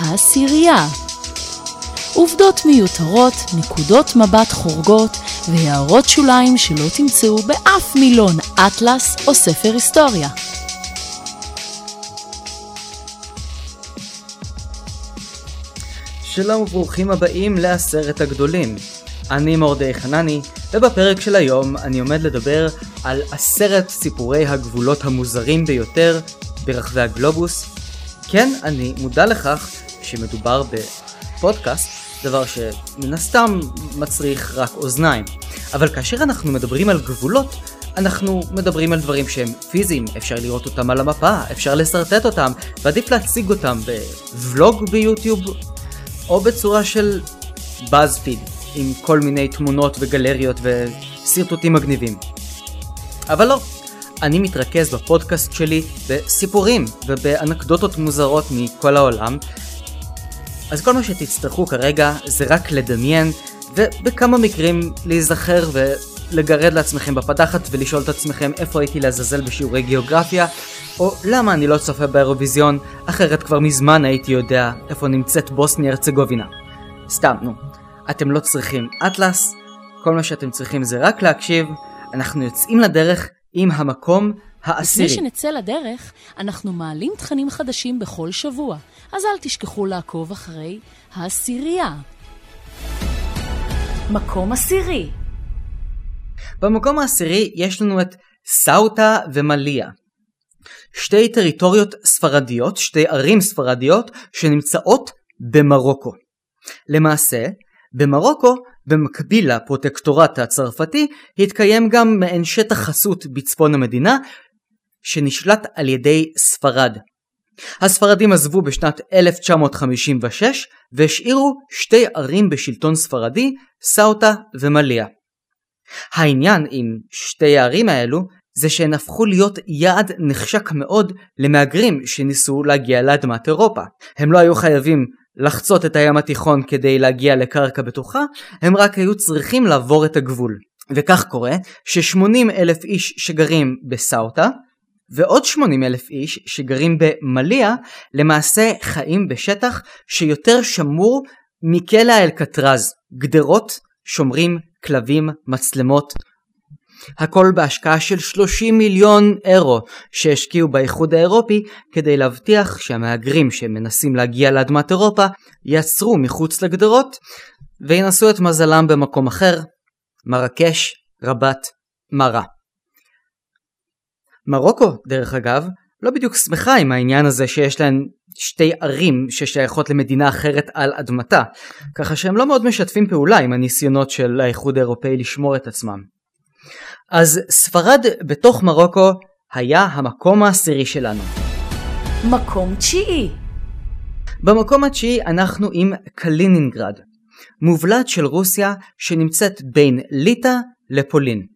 העשירייה. עובדות מיותרות, נקודות מבט חורגות והערות שוליים שלא תמצאו באף מילון אטלס או ספר היסטוריה. שלום וברוכים הבאים לעשרת הגדולים. אני מורדי חנני, ובפרק של היום אני עומד לדבר על עשרת סיפורי הגבולות המוזרים ביותר ברחבי הגלובוס. כן, אני מודע לכך שמדובר בפודקאסט, דבר שמן הסתם מצריך רק אוזניים. אבל כאשר אנחנו מדברים על גבולות, אנחנו מדברים על דברים שהם פיזיים, אפשר לראות אותם על המפה, אפשר לשרטט אותם, ועדיף להציג אותם בוולוג ביוטיוב, או בצורה של באז-פיד, עם כל מיני תמונות וגלריות ושרטוטים מגניבים. אבל לא, אני מתרכז בפודקאסט שלי בסיפורים ובאנקדוטות מוזרות מכל העולם, אז כל מה שתצטרכו כרגע זה רק לדמיין, ובכמה מקרים להיזכר ולגרד לעצמכם בפדחת ולשאול את עצמכם איפה הייתי לעזאזל בשיעורי גיאוגרפיה, או למה אני לא צופה באירוויזיון, אחרת כבר מזמן הייתי יודע איפה נמצאת בוסניה הרצגובינה. סתם, נו. אתם לא צריכים אטלס, כל מה שאתם צריכים זה רק להקשיב, אנחנו יוצאים לדרך עם המקום העשירי. לפני שנצא לדרך, אנחנו מעלים תכנים חדשים בכל שבוע, אז אל תשכחו לעקוב אחרי העשירייה. מקום עשירי במקום העשירי יש לנו את סאוטה ומליה. שתי טריטוריות ספרדיות, שתי ערים ספרדיות, שנמצאות במרוקו. למעשה, במרוקו, במקביל לפרוטקטורט הצרפתי, התקיים גם מעין שטח חסות בצפון המדינה, שנשלט על ידי ספרד. הספרדים עזבו בשנת 1956 והשאירו שתי ערים בשלטון ספרדי, סאוטה ומליה. העניין עם שתי הערים האלו זה שהן הפכו להיות יעד נחשק מאוד למהגרים שניסו להגיע לאדמת אירופה. הם לא היו חייבים לחצות את הים התיכון כדי להגיע לקרקע בטוחה, הם רק היו צריכים לעבור את הגבול. וכך קורה ש-80 אלף איש שגרים בסאוטה ועוד 80 אלף איש שגרים במליה למעשה חיים בשטח שיותר שמור מכלא האלקטרז, גדרות, שומרים, כלבים, מצלמות. הכל בהשקעה של 30 מיליון אירו שהשקיעו באיחוד האירופי כדי להבטיח שהמהגרים שמנסים להגיע לאדמת אירופה יעצרו מחוץ לגדרות וינסו את מזלם במקום אחר, מרקש, רבת, מרה. מרוקו, דרך אגב, לא בדיוק שמחה עם העניין הזה שיש להן שתי ערים ששייכות למדינה אחרת על אדמתה, ככה שהם לא מאוד משתפים פעולה עם הניסיונות של האיחוד האירופאי לשמור את עצמם. אז ספרד בתוך מרוקו היה המקום העשירי שלנו. מקום תשיעי במקום התשיעי אנחנו עם קלינינגרד, מובלעת של רוסיה שנמצאת בין ליטא לפולין.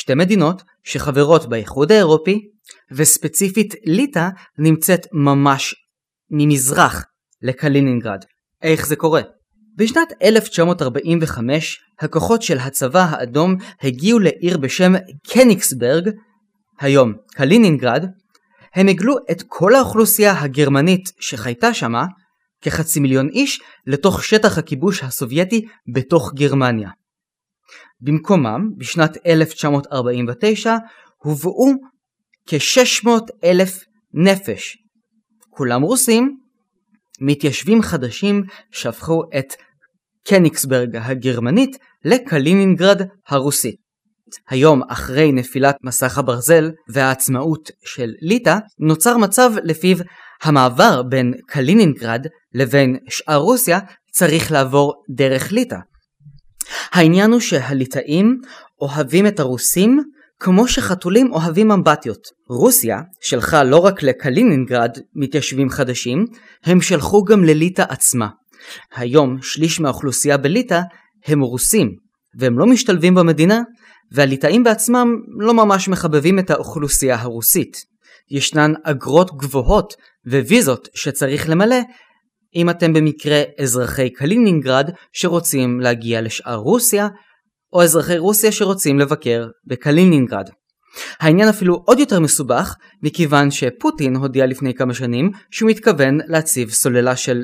שתי מדינות שחברות באיחוד האירופי, וספציפית ליטא נמצאת ממש ממזרח לקלינינגרד. איך זה קורה? בשנת 1945 הכוחות של הצבא האדום הגיעו לעיר בשם קניקסברג, היום קלינינגרד, הם הגלו את כל האוכלוסייה הגרמנית שחייתה שמה, כחצי מיליון איש, לתוך שטח הכיבוש הסובייטי בתוך גרמניה. במקומם, בשנת 1949, הובאו כ-600 אלף נפש, כולם רוסים, מתיישבים חדשים שהפכו את קניקסברג הגרמנית לקלינינגרד הרוסית. היום, אחרי נפילת מסך הברזל והעצמאות של ליטא, נוצר מצב לפיו המעבר בין קלינינגרד לבין שאר רוסיה צריך לעבור דרך ליטא. העניין הוא שהליטאים אוהבים את הרוסים כמו שחתולים אוהבים אמבטיות. רוסיה שלחה לא רק לקלינינגרד מתיישבים חדשים, הם שלחו גם לליטא עצמה. היום שליש מהאוכלוסייה בליטא הם רוסים, והם לא משתלבים במדינה, והליטאים בעצמם לא ממש מחבבים את האוכלוסייה הרוסית. ישנן אגרות גבוהות וויזות שצריך למלא אם אתם במקרה אזרחי קלינינגרד שרוצים להגיע לשאר רוסיה, או אזרחי רוסיה שרוצים לבקר בקלינינגרד. העניין אפילו עוד יותר מסובך, מכיוון שפוטין הודיע לפני כמה שנים שהוא מתכוון להציב סוללה של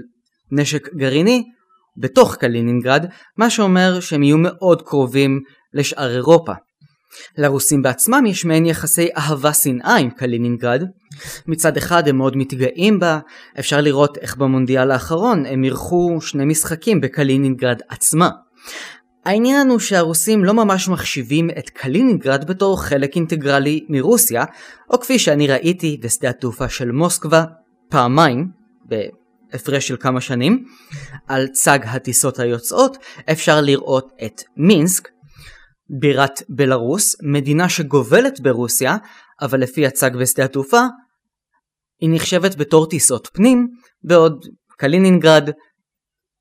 נשק גרעיני בתוך קלינינגרד, מה שאומר שהם יהיו מאוד קרובים לשאר אירופה. לרוסים בעצמם יש מעין יחסי אהבה-שנאה עם קלינינגרד. מצד אחד הם מאוד מתגאים בה, אפשר לראות איך במונדיאל האחרון הם אירחו שני משחקים בקלינינגרד עצמה. העניין הוא שהרוסים לא ממש מחשיבים את קלינינגרד בתור חלק אינטגרלי מרוסיה, או כפי שאני ראיתי בשדה התעופה של מוסקבה פעמיים, בהפרש של כמה שנים, על צג הטיסות היוצאות אפשר לראות את מינסק, בירת בלארוס, מדינה שגובלת ברוסיה, אבל לפי הצג בשדה התעופה, היא נחשבת בתור טיסות פנים, בעוד קלינינגרד,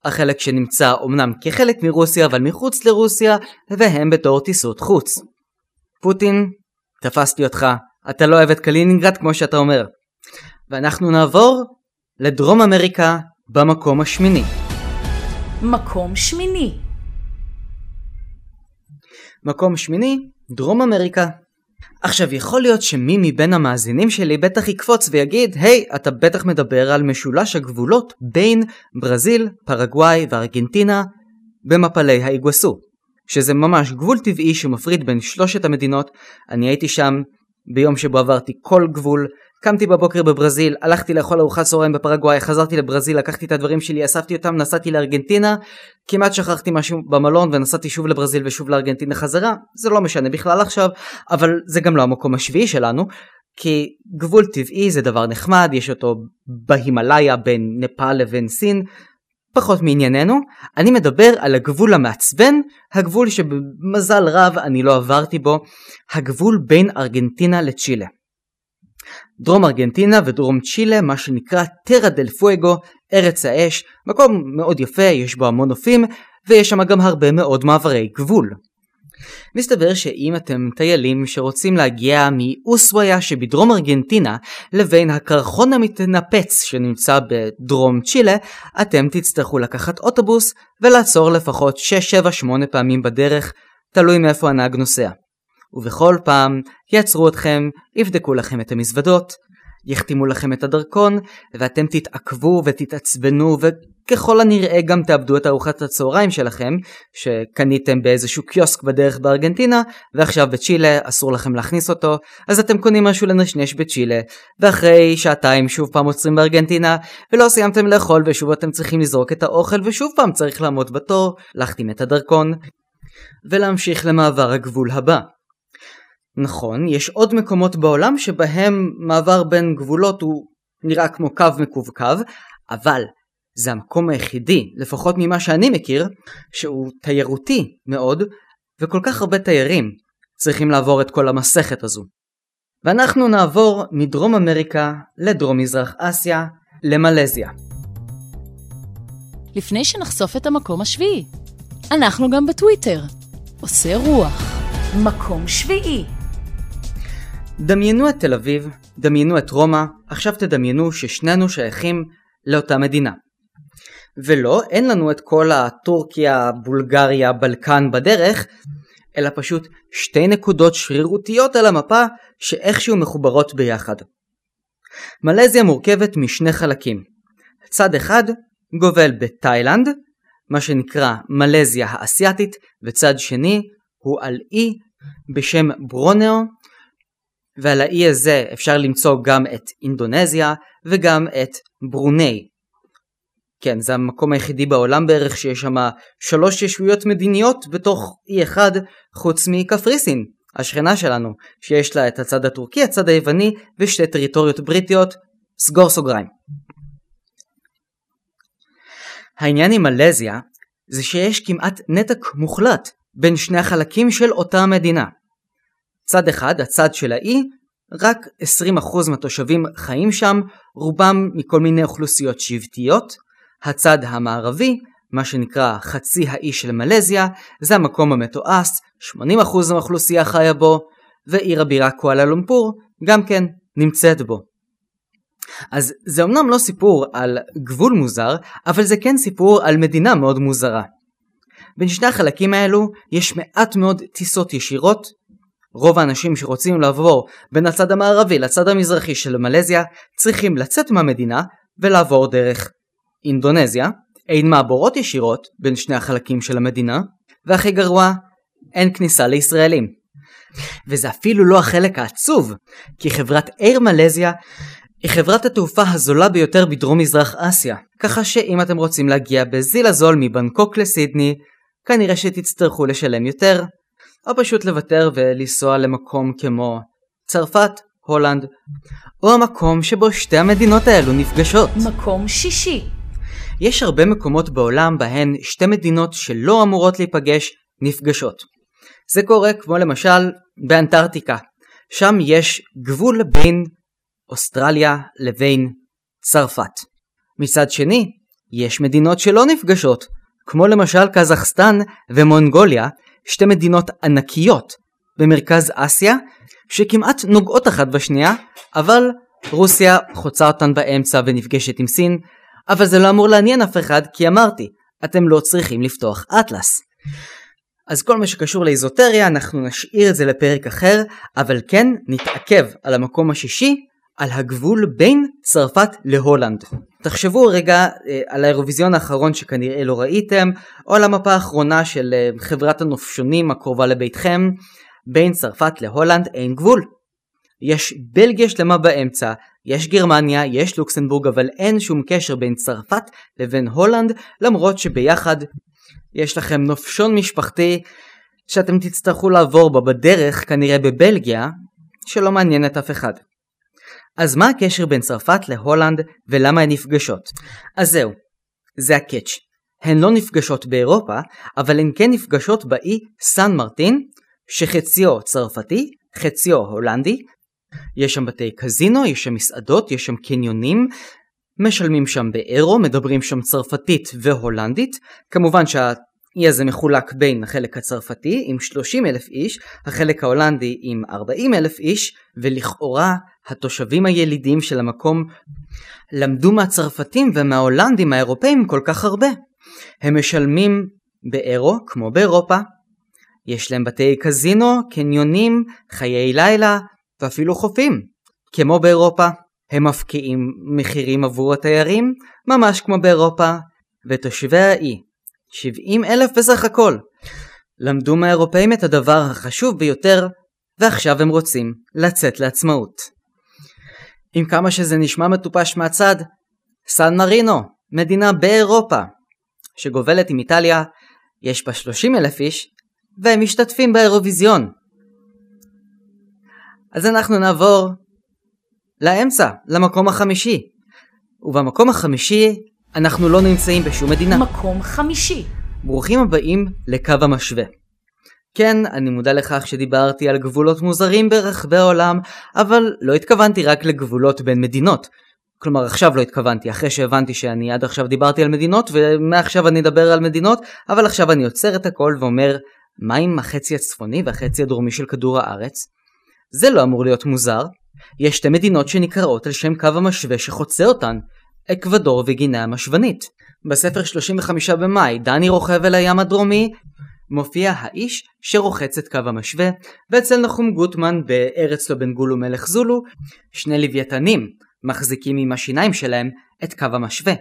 החלק שנמצא אומנם כחלק מרוסיה אבל מחוץ לרוסיה, והם בתור טיסות חוץ. פוטין, תפסתי אותך, אתה לא אוהב את קלינינגרד כמו שאתה אומר. ואנחנו נעבור לדרום אמריקה במקום השמיני. מקום שמיני מקום שמיני, דרום אמריקה. עכשיו יכול להיות שמי מבין המאזינים שלי בטח יקפוץ ויגיד היי, אתה בטח מדבר על משולש הגבולות בין ברזיל, פרגוואי וארגנטינה במפלי האיגווסו שזה ממש גבול טבעי שמפריד בין שלושת המדינות. אני הייתי שם ביום שבו עברתי כל גבול קמתי בבוקר בברזיל, הלכתי לאכול ארוחת צהריים בפרגוואי, חזרתי לברזיל, לקחתי את הדברים שלי, אספתי אותם, נסעתי לארגנטינה, כמעט שכחתי משהו במלון ונסעתי שוב לברזיל ושוב לארגנטינה חזרה, זה לא משנה בכלל עכשיו, אבל זה גם לא המקום השביעי שלנו, כי גבול טבעי זה דבר נחמד, יש אותו בהימאליה בין נפאל לבין סין, פחות מענייננו, אני מדבר על הגבול המעצבן, הגבול שבמזל רב אני לא עברתי בו, הגבול בין ארגנטינה לצ'ילה. דרום ארגנטינה ודרום צ'ילה, מה שנקרא טרה דל פואגו, ארץ האש, מקום מאוד יפה, יש בו המון נופים, ויש שם גם הרבה מאוד מעברי גבול. מסתבר שאם אתם טיילים שרוצים להגיע מאוסוויה שבדרום ארגנטינה לבין הקרחון המתנפץ שנמצא בדרום צ'ילה, אתם תצטרכו לקחת אוטובוס ולעצור לפחות 6-7-8 פעמים בדרך, תלוי מאיפה הנהג נוסע. ובכל פעם יעצרו אתכם, יבדקו לכם את המזוודות, יחתימו לכם את הדרכון, ואתם תתעכבו ותתעצבנו וככל הנראה גם תאבדו את ארוחת הצהריים שלכם, שקניתם באיזשהו קיוסק בדרך בארגנטינה, ועכשיו בצ'ילה אסור לכם להכניס אותו, אז אתם קונים משהו לנשנש בצ'ילה, ואחרי שעתיים שוב פעם עוצרים בארגנטינה, ולא סיימתם לאכול ושוב אתם צריכים לזרוק את האוכל ושוב פעם צריך לעמוד בתור, להחתים את הדרכון, ולהמשיך למעבר הגבול הבא. נכון, יש עוד מקומות בעולם שבהם מעבר בין גבולות הוא נראה כמו קו מקווקו, אבל זה המקום היחידי, לפחות ממה שאני מכיר, שהוא תיירותי מאוד, וכל כך הרבה תיירים צריכים לעבור את כל המסכת הזו. ואנחנו נעבור מדרום אמריקה לדרום מזרח אסיה, למלזיה. לפני שנחשוף את המקום השביעי, אנחנו גם בטוויטר. עושה רוח. מקום שביעי. דמיינו את תל אביב, דמיינו את רומא, עכשיו תדמיינו ששנינו שייכים לאותה מדינה. ולא, אין לנו את כל הטורקיה, בולגריה, בלקן בדרך, אלא פשוט שתי נקודות שרירותיות על המפה שאיכשהו מחוברות ביחד. מלזיה מורכבת משני חלקים. צד אחד גובל בתאילנד, מה שנקרא מלזיה האסייתית, וצד שני הוא על אי בשם ברונאו, ועל האי הזה אפשר למצוא גם את אינדונזיה וגם את ברוני. כן, זה המקום היחידי בעולם בערך שיש שם שלוש ישויות מדיניות בתוך אי אחד חוץ מקפריסין, השכנה שלנו, שיש לה את הצד הטורקי, הצד היווני ושתי טריטוריות בריטיות, סגור סוגריים. העניין עם מלזיה זה שיש כמעט נתק מוחלט בין שני החלקים של אותה מדינה. צד אחד, הצד של האי, רק 20% מהתושבים חיים שם, רובם מכל מיני אוכלוסיות שבטיות. הצד המערבי, מה שנקרא חצי האי של מלזיה, זה המקום המתועש, 80% מהאוכלוסייה חיה בו, ועיר הבירה קואלה לומפור גם כן נמצאת בו. אז זה אמנם לא סיפור על גבול מוזר, אבל זה כן סיפור על מדינה מאוד מוזרה. בין שני החלקים האלו יש מעט מאוד טיסות ישירות, רוב האנשים שרוצים לעבור בין הצד המערבי לצד המזרחי של מלזיה צריכים לצאת מהמדינה ולעבור דרך אינדונזיה, אין מעבורות ישירות בין שני החלקים של המדינה, והכי גרוע, אין כניסה לישראלים. וזה אפילו לא החלק העצוב, כי חברת אייר מלזיה היא חברת התעופה הזולה ביותר בדרום מזרח אסיה, ככה שאם אתם רוצים להגיע בזיל הזול מבנקוק לסידני, כנראה שתצטרכו לשלם יותר, או פשוט לוותר ולנסוע למקום כמו צרפת, הולנד, או המקום שבו שתי המדינות האלו נפגשות. מקום שישי. יש הרבה מקומות בעולם בהן שתי מדינות שלא אמורות להיפגש נפגשות. זה קורה כמו למשל באנטארקטיקה, שם יש גבול בין אוסטרליה לבין צרפת. מצד שני, יש מדינות שלא נפגשות, כמו למשל קזחסטן ומונגוליה, שתי מדינות ענקיות במרכז אסיה, שכמעט נוגעות אחת בשנייה, אבל רוסיה חוצה אותן באמצע ונפגשת עם סין, אבל זה לא אמור לעניין אף אחד, כי אמרתי, אתם לא צריכים לפתוח אטלס. אז כל מה שקשור לאיזוטריה אנחנו נשאיר את זה לפרק אחר, אבל כן נתעכב על המקום השישי, על הגבול בין צרפת להולנד. תחשבו רגע אה, על האירוויזיון האחרון שכנראה לא ראיתם, או על המפה האחרונה של אה, חברת הנופשונים הקרובה לביתכם, בין צרפת להולנד אין גבול. יש בלגיה שלמה באמצע, יש גרמניה, יש לוקסנבורג, אבל אין שום קשר בין צרפת לבין הולנד, למרות שביחד יש לכם נופשון משפחתי שאתם תצטרכו לעבור בו בדרך, כנראה בבלגיה, שלא מעניין את אף אחד. אז מה הקשר בין צרפת להולנד ולמה הן נפגשות? אז זהו, זה הקאץ'. הן לא נפגשות באירופה, אבל הן כן נפגשות באי סן מרטין, שחציו צרפתי, חציו הולנדי. יש שם בתי קזינו, יש שם מסעדות, יש שם קניונים, משלמים שם באירו, מדברים שם צרפתית והולנדית. כמובן שהאי הזה מחולק בין החלק הצרפתי עם 30 אלף איש, החלק ההולנדי עם 40 אלף איש, ולכאורה התושבים הילידים של המקום למדו מהצרפתים ומההולנדים האירופאים כל כך הרבה. הם משלמים באירו, כמו באירופה. יש להם בתי קזינו, קניונים, חיי לילה ואפילו חופים, כמו באירופה. הם מפקיעים מחירים עבור התיירים, ממש כמו באירופה, ותושבי האי, 70 אלף בסך הכל, למדו מהאירופאים את הדבר החשוב ביותר, ועכשיו הם רוצים לצאת לעצמאות. עם כמה שזה נשמע מטופש מהצד, סן מרינו, מדינה באירופה, שגובלת עם איטליה, יש בה 30 אלף איש, והם משתתפים באירוויזיון. אז אנחנו נעבור לאמצע, למקום החמישי. ובמקום החמישי אנחנו לא נמצאים בשום מדינה. מקום חמישי. ברוכים הבאים לקו המשווה. כן, אני מודע לכך שדיברתי על גבולות מוזרים ברחבי העולם, אבל לא התכוונתי רק לגבולות בין מדינות. כלומר עכשיו לא התכוונתי, אחרי שהבנתי שאני עד עכשיו דיברתי על מדינות, ומעכשיו אני אדבר על מדינות, אבל עכשיו אני עוצר את הכל ואומר, מה עם החצי הצפוני והחצי הדרומי של כדור הארץ? זה לא אמור להיות מוזר. יש שתי מדינות שנקראות על שם קו המשווה שחוצה אותן, אקוודור וגינאה המשוונית. בספר 35 במאי, דני רוכב אל הים הדרומי, מופיע האיש שרוחץ את קו המשווה, ואצל נחום גוטמן בארץ לא בן גול ומלך זולו, שני לוויתנים מחזיקים עם השיניים שלהם את קו המשווה.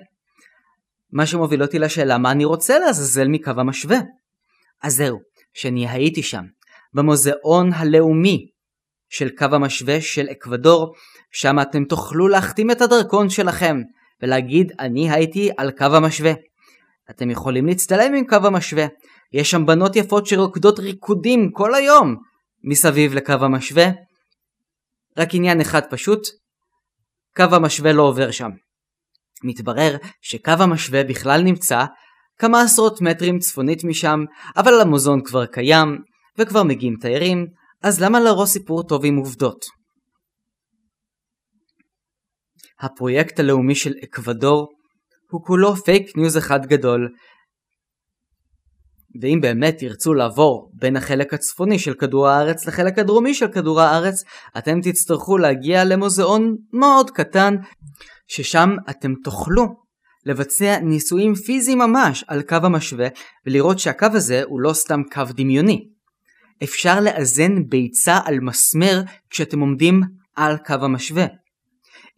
מה שמוביל אותי לשאלה מה אני רוצה לעזאזל מקו המשווה. אז זהו, שאני הייתי שם, במוזיאון הלאומי של קו המשווה של אקוודור, שם אתם תוכלו להחתים את הדרכון שלכם ולהגיד אני הייתי על קו המשווה. אתם יכולים להצטלם עם קו המשווה, יש שם בנות יפות שרוקדות ריקודים כל היום מסביב לקו המשווה. רק עניין אחד פשוט, קו המשווה לא עובר שם. מתברר שקו המשווה בכלל נמצא כמה עשרות מטרים צפונית משם, אבל המוזיאון כבר קיים, וכבר מגיעים תיירים, אז למה להרוס סיפור טוב עם עובדות? הפרויקט הלאומי של אקוודור הוא כולו fake news אחד גדול, ואם באמת תרצו לעבור בין החלק הצפוני של כדור הארץ לחלק הדרומי של כדור הארץ, אתם תצטרכו להגיע למוזיאון מאוד קטן, ששם אתם תוכלו לבצע ניסויים פיזיים ממש על קו המשווה, ולראות שהקו הזה הוא לא סתם קו דמיוני. אפשר לאזן ביצה על מסמר כשאתם עומדים על קו המשווה.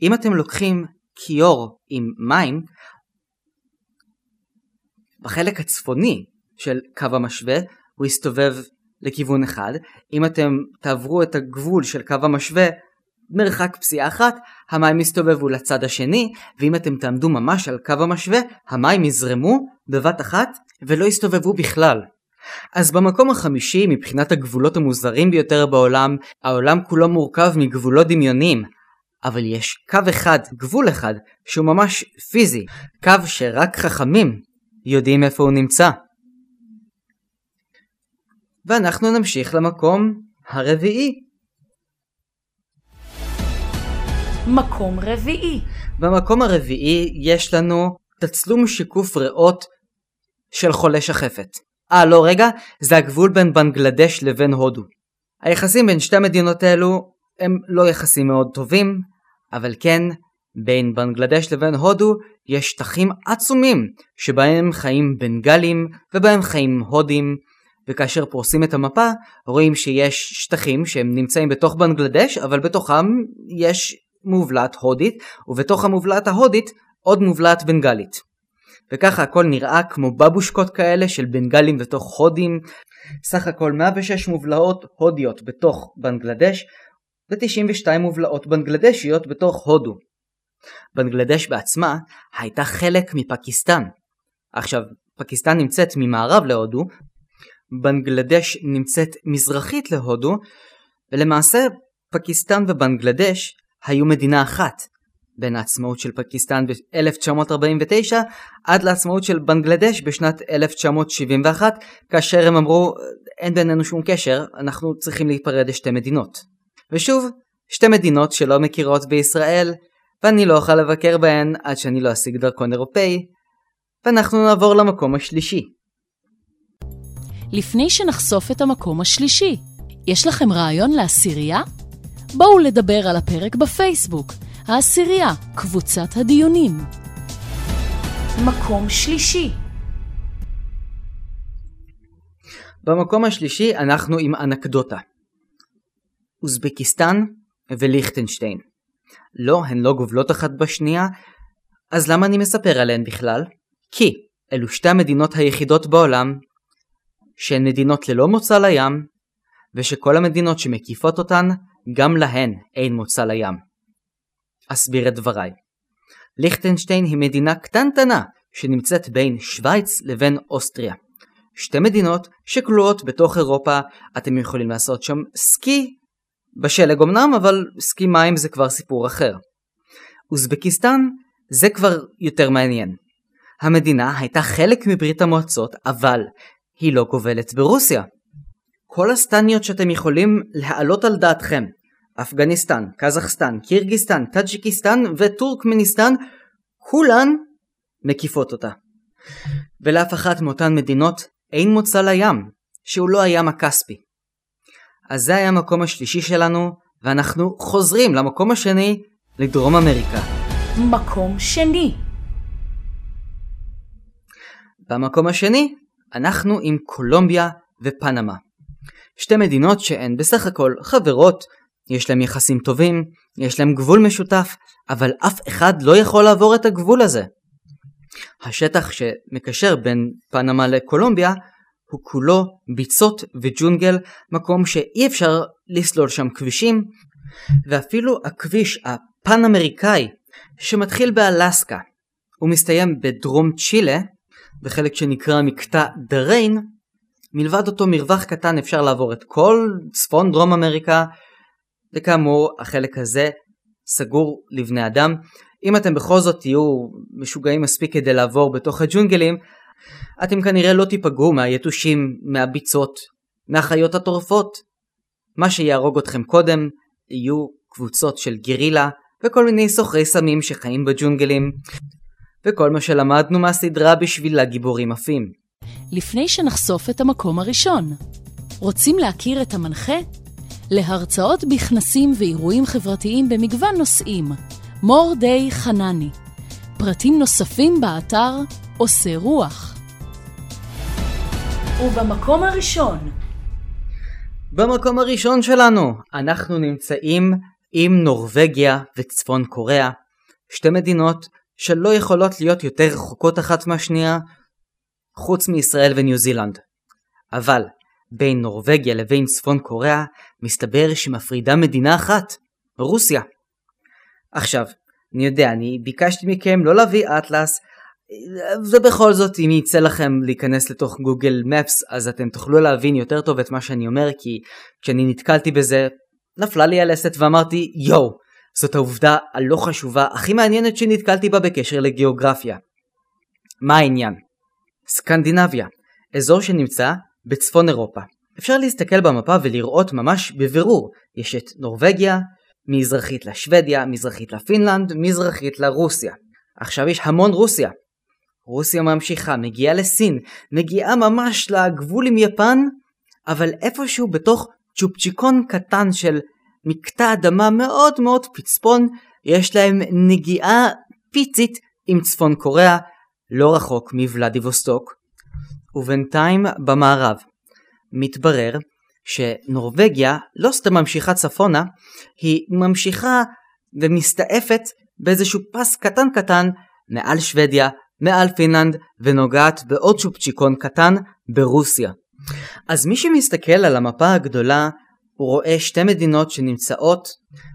אם אתם לוקחים כיור עם מים, בחלק הצפוני של קו המשווה הוא יסתובב לכיוון אחד, אם אתם תעברו את הגבול של קו המשווה מרחק פסיעה אחת, המים יסתובבו לצד השני, ואם אתם תעמדו ממש על קו המשווה, המים יזרמו בבת אחת ולא יסתובבו בכלל. אז במקום החמישי, מבחינת הגבולות המוזרים ביותר בעולם, העולם כולו מורכב מגבולות דמיוניים. אבל יש קו אחד, גבול אחד, שהוא ממש פיזי, קו שרק חכמים יודעים איפה הוא נמצא. ואנחנו נמשיך למקום הרביעי. מקום רביעי. במקום הרביעי יש לנו תצלום שיקוף ריאות של חולה שחפת. אה, לא, רגע, זה הגבול בין בנגלדש לבין הודו. היחסים בין שתי המדינות האלו הם לא יחסים מאוד טובים, אבל כן, בין בנגלדש לבין הודו יש שטחים עצומים שבהם חיים בנגלים ובהם חיים הודים וכאשר פורסים את המפה רואים שיש שטחים שהם נמצאים בתוך בנגלדש אבל בתוכם יש מובלעת הודית ובתוך המובלעת ההודית עוד מובלעת בנגלית. וככה הכל נראה כמו בבושקות כאלה של בנגלים בתוך הודים. סך הכל 106 מובלעות הודיות בתוך בנגלדש ו-92 מובלעות בנגלדשיות בתוך הודו. בנגלדש בעצמה הייתה חלק מפקיסטן. עכשיו, פקיסטן נמצאת ממערב להודו, בנגלדש נמצאת מזרחית להודו, ולמעשה פקיסטן ובנגלדש היו מדינה אחת, בין העצמאות של פקיסטן ב-1949 עד לעצמאות של בנגלדש בשנת 1971, כאשר הם אמרו אין בינינו שום קשר, אנחנו צריכים להיפרד לשתי מדינות. ושוב, שתי מדינות שלא מכירות בישראל, ואני לא אוכל לבקר בהן עד שאני לא אשיג דרכון אירופאי, ואנחנו נעבור למקום השלישי. לפני שנחשוף את המקום השלישי, יש לכם רעיון לעשירייה? בואו לדבר על הפרק בפייסבוק, העשירייה, קבוצת הדיונים. מקום שלישי במקום השלישי אנחנו עם אנקדוטה. אוזבקיסטן וליכטנשטיין. לא, הן לא גובלות אחת בשנייה, אז למה אני מספר עליהן בכלל? כי אלו שתי המדינות היחידות בעולם שהן מדינות ללא מוצא לים, ושכל המדינות שמקיפות אותן, גם להן אין מוצא לים. אסביר את דבריי. ליכטנשטיין היא מדינה קטנטנה שנמצאת בין שווייץ לבין אוסטריה. שתי מדינות שכלואות בתוך אירופה, אתם יכולים לעשות שם סקי בשלג אמנם, אבל סקי מים זה כבר סיפור אחר. אוזבקיסטן זה כבר יותר מעניין. המדינה הייתה חלק מברית המועצות, אבל היא לא גובלת ברוסיה. כל הסטניות שאתם יכולים להעלות על דעתכם, אפגניסטן, קזחסטן, קירגיסטן, טאג'יקיסטן וטורקמניסטן, כולן מקיפות אותה. ולאף אחת מאותן מדינות אין מוצא לים, שהוא לא הים הכספי. אז זה היה המקום השלישי שלנו, ואנחנו חוזרים למקום השני, לדרום אמריקה. מקום שני במקום השני, אנחנו עם קולומביה ופנמה. שתי מדינות שהן בסך הכל חברות, יש להם יחסים טובים, יש להם גבול משותף, אבל אף אחד לא יכול לעבור את הגבול הזה. השטח שמקשר בין פנמה לקולומביה הוא כולו ביצות וג'ונגל, מקום שאי אפשר לסלול שם כבישים, ואפילו הכביש הפן-אמריקאי שמתחיל באלסקה ומסתיים בדרום צ'ילה, בחלק שנקרא מקטע דריין, מלבד אותו מרווח קטן אפשר לעבור את כל צפון דרום אמריקה, וכאמור החלק הזה סגור לבני אדם. אם אתם בכל זאת תהיו משוגעים מספיק כדי לעבור בתוך הג'ונגלים, אתם כנראה לא תיפגעו מהיתושים, מהביצות, מהחיות הטורפות. מה שיהרוג אתכם קודם יהיו קבוצות של גרילה וכל מיני סוחרי סמים שחיים בג'ונגלים, וכל מה שלמדנו מהסדרה בשביל הגיבורים עפים. לפני שנחשוף את המקום הראשון, רוצים להכיר את המנחה? להרצאות בכנסים ואירועים חברתיים במגוון נושאים, מור די חנני. פרטים נוספים באתר עושה רוח. ובמקום הראשון, במקום הראשון שלנו אנחנו נמצאים עם נורבגיה וצפון קוריאה, שתי מדינות שלא יכולות להיות יותר רחוקות אחת מהשנייה, חוץ מישראל וניו זילנד. אבל בין נורבגיה לבין צפון קוריאה מסתבר שמפרידה מדינה אחת, רוסיה. עכשיו, אני יודע, אני ביקשתי מכם לא להביא אטלס, ובכל זאת אם יצא לכם להיכנס לתוך גוגל מפס אז אתם תוכלו להבין יותר טוב את מה שאני אומר כי כשאני נתקלתי בזה נפלה לי הלסת ואמרתי יואו זאת העובדה הלא חשובה הכי מעניינת שנתקלתי בה בקשר לגיאוגרפיה. מה העניין? סקנדינביה, אזור שנמצא בצפון אירופה. אפשר להסתכל במפה ולראות ממש בבירור, יש את נורבגיה, מזרחית לשוודיה, מזרחית לפינלנד, מזרחית לרוסיה. עכשיו יש המון רוסיה. רוסיה ממשיכה, מגיעה לסין, מגיעה ממש לגבול עם יפן, אבל איפשהו בתוך צ'ופצ'יקון קטן של מקטע אדמה מאוד מאוד פצפון, יש להם נגיעה פיצית עם צפון קוריאה, לא רחוק מוולדיבוסטוק. ובינתיים במערב. מתברר שנורבגיה לא סתם ממשיכה צפונה, היא ממשיכה ומסתעפת באיזשהו פס קטן קטן מעל שוודיה, מעל פינלנד, ונוגעת בעוד צ'ופצ'יקון קטן ברוסיה. אז מי שמסתכל על המפה הגדולה, הוא רואה שתי מדינות שנמצאות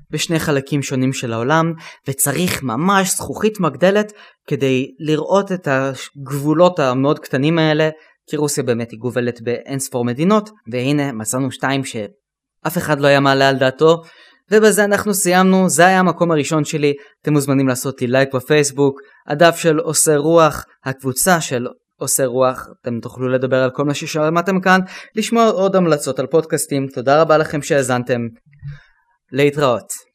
בשני חלקים שונים של העולם, וצריך ממש זכוכית מגדלת כדי לראות את הגבולות המאוד קטנים האלה, כי רוסיה באמת היא גובלת באין ספור מדינות, והנה מצאנו שתיים שאף אחד לא היה מעלה על דעתו, ובזה אנחנו סיימנו, זה היה המקום הראשון שלי, אתם מוזמנים לעשות לי לייק בפייסבוק, הדף של עושה רוח, הקבוצה של עושה רוח, אתם תוכלו לדבר על כל מה ששמעתם כאן, לשמוע עוד המלצות על פודקאסטים, תודה רבה לכם שהאזנתם, להתראות.